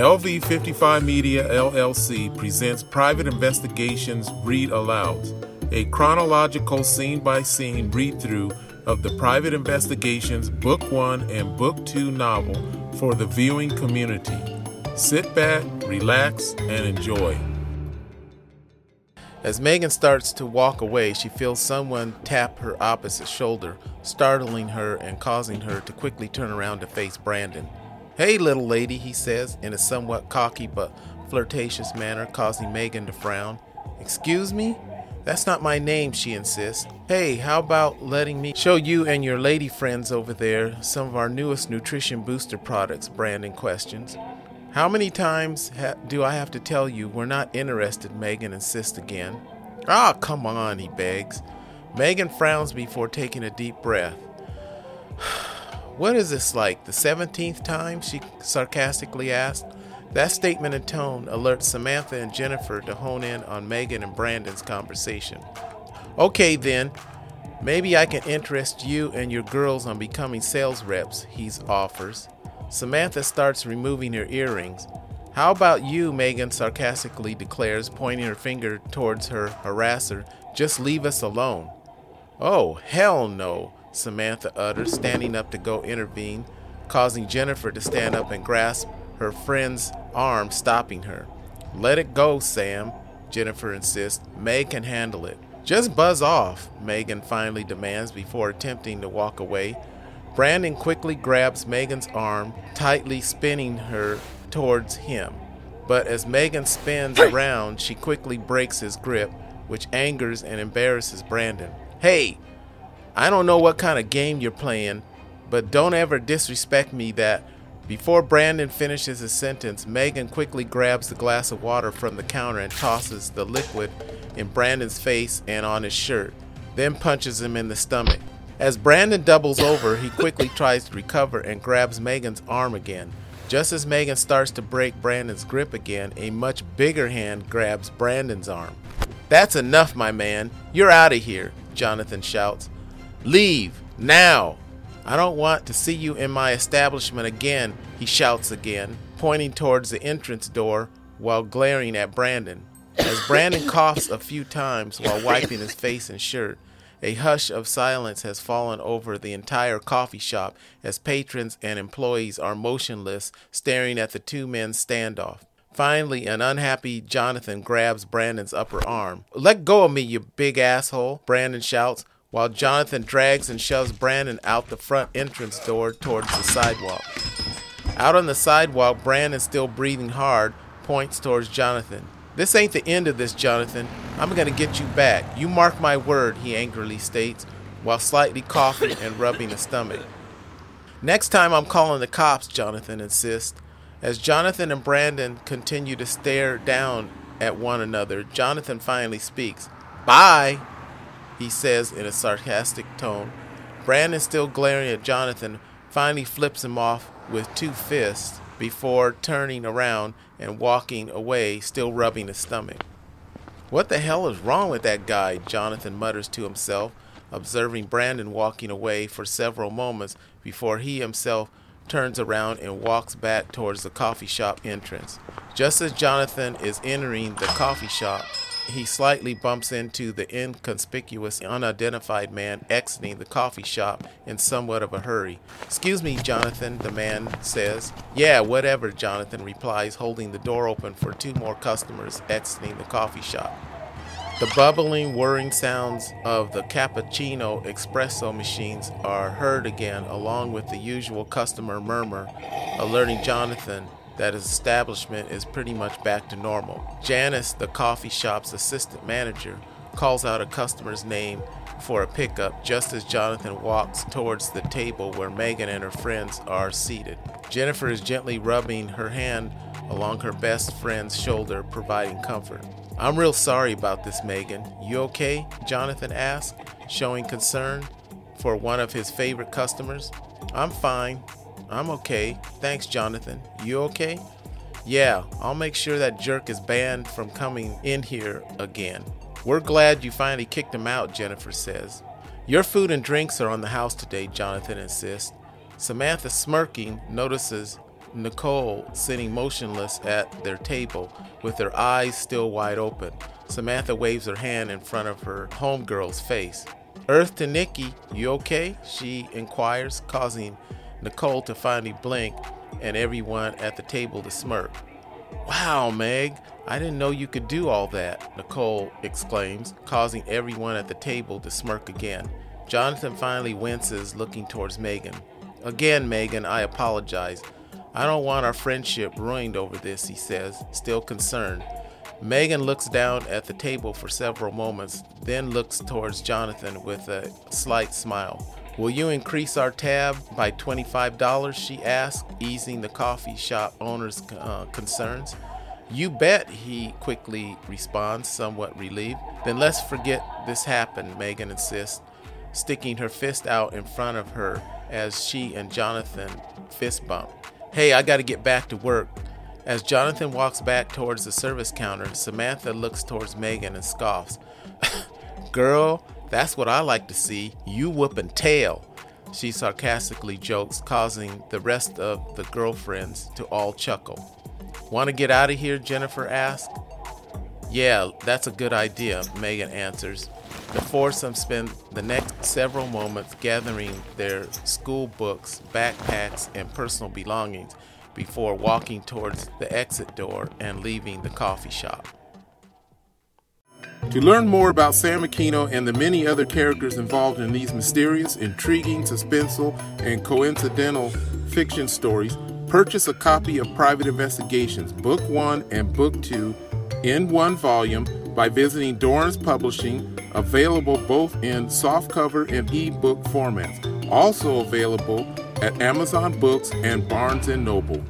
LV 55 Media LLC presents Private Investigations Read Aloud, a chronological scene by scene read through of the Private Investigations Book 1 and Book 2 novel for the viewing community. Sit back, relax, and enjoy. As Megan starts to walk away, she feels someone tap her opposite shoulder, startling her and causing her to quickly turn around to face Brandon. Hey, little lady, he says in a somewhat cocky but flirtatious manner, causing Megan to frown. Excuse me? That's not my name, she insists. Hey, how about letting me show you and your lady friends over there some of our newest nutrition booster products? Brandon questions. How many times ha- do I have to tell you we're not interested? Megan insists again. Ah, come on, he begs. Megan frowns before taking a deep breath. What is this like, the 17th time? she sarcastically asked. That statement and tone alerts Samantha and Jennifer to hone in on Megan and Brandon's conversation. Okay, then, maybe I can interest you and your girls on becoming sales reps, he offers. Samantha starts removing her earrings. How about you, Megan sarcastically declares, pointing her finger towards her harasser. Just leave us alone. Oh, hell no, Samantha utters, standing up to go intervene, causing Jennifer to stand up and grasp her friend's arm, stopping her. Let it go, Sam, Jennifer insists. Meg can handle it. Just buzz off, Megan finally demands before attempting to walk away. Brandon quickly grabs Megan's arm, tightly spinning her towards him. But as Megan spins around, she quickly breaks his grip, which angers and embarrasses Brandon. Hey, I don't know what kind of game you're playing, but don't ever disrespect me that. Before Brandon finishes his sentence, Megan quickly grabs the glass of water from the counter and tosses the liquid in Brandon's face and on his shirt, then punches him in the stomach. As Brandon doubles over, he quickly tries to recover and grabs Megan's arm again. Just as Megan starts to break Brandon's grip again, a much bigger hand grabs Brandon's arm. That's enough, my man. You're out of here, Jonathan shouts. Leave, now! I don't want to see you in my establishment again, he shouts again, pointing towards the entrance door while glaring at Brandon. As Brandon coughs a few times while wiping his face and shirt, a hush of silence has fallen over the entire coffee shop as patrons and employees are motionless, staring at the two men's standoff. Finally, an unhappy Jonathan grabs Brandon's upper arm. Let go of me, you big asshole, Brandon shouts, while Jonathan drags and shoves Brandon out the front entrance door towards the sidewalk. Out on the sidewalk, Brandon, still breathing hard, points towards Jonathan. This ain't the end of this, Jonathan. I'm gonna get you back. You mark my word, he angrily states, while slightly coughing and rubbing his stomach. Next time I'm calling the cops, Jonathan insists. As Jonathan and Brandon continue to stare down at one another, Jonathan finally speaks. Bye! He says in a sarcastic tone. Brandon, still glaring at Jonathan, finally flips him off with two fists before turning around and walking away, still rubbing his stomach. What the hell is wrong with that guy? Jonathan mutters to himself, observing Brandon walking away for several moments before he himself turns around and walks back towards the coffee shop entrance. Just as Jonathan is entering the coffee shop, he slightly bumps into the inconspicuous, unidentified man exiting the coffee shop in somewhat of a hurry. Excuse me, Jonathan, the man says. Yeah, whatever, Jonathan replies, holding the door open for two more customers exiting the coffee shop. The bubbling, whirring sounds of the cappuccino espresso machines are heard again, along with the usual customer murmur, alerting Jonathan that establishment is pretty much back to normal. Janice, the coffee shop's assistant manager, calls out a customer's name for a pickup just as Jonathan walks towards the table where Megan and her friends are seated. Jennifer is gently rubbing her hand along her best friend's shoulder, providing comfort. I'm real sorry about this, Megan. You okay? Jonathan asks, showing concern for one of his favorite customers. I'm fine, I'm okay. Thanks, Jonathan. You okay? Yeah, I'll make sure that jerk is banned from coming in here again. We're glad you finally kicked him out, Jennifer says. Your food and drinks are on the house today, Jonathan insists. Samantha, smirking, notices Nicole sitting motionless at their table with her eyes still wide open. Samantha waves her hand in front of her homegirl's face. Earth to Nikki, you okay? She inquires, causing Nicole to finally blink and everyone at the table to smirk. Wow, Meg, I didn't know you could do all that, Nicole exclaims, causing everyone at the table to smirk again. Jonathan finally winces, looking towards Megan. Again, Megan, I apologize. I don't want our friendship ruined over this, he says, still concerned. Megan looks down at the table for several moments, then looks towards Jonathan with a slight smile. Will you increase our tab by $25? she asks, easing the coffee shop owner's uh, concerns. You bet, he quickly responds, somewhat relieved. Then let's forget this happened, Megan insists, sticking her fist out in front of her as she and Jonathan fist bump. Hey, I gotta get back to work. As Jonathan walks back towards the service counter, Samantha looks towards Megan and scoffs. Girl, that's what I like to see. You whooping tail. She sarcastically jokes, causing the rest of the girlfriends to all chuckle. Want to get out of here? Jennifer asks. Yeah, that's a good idea, Megan answers. The foursome spend the next several moments gathering their school books, backpacks, and personal belongings before walking towards the exit door and leaving the coffee shop. To learn more about Sam Aquino and the many other characters involved in these mysterious, intriguing, suspenseful, and coincidental fiction stories, purchase a copy of Private Investigations, Book 1 and Book 2, in one volume by visiting Dorrance Publishing, available both in softcover and ebook formats. Also available at Amazon Books and Barnes & Noble.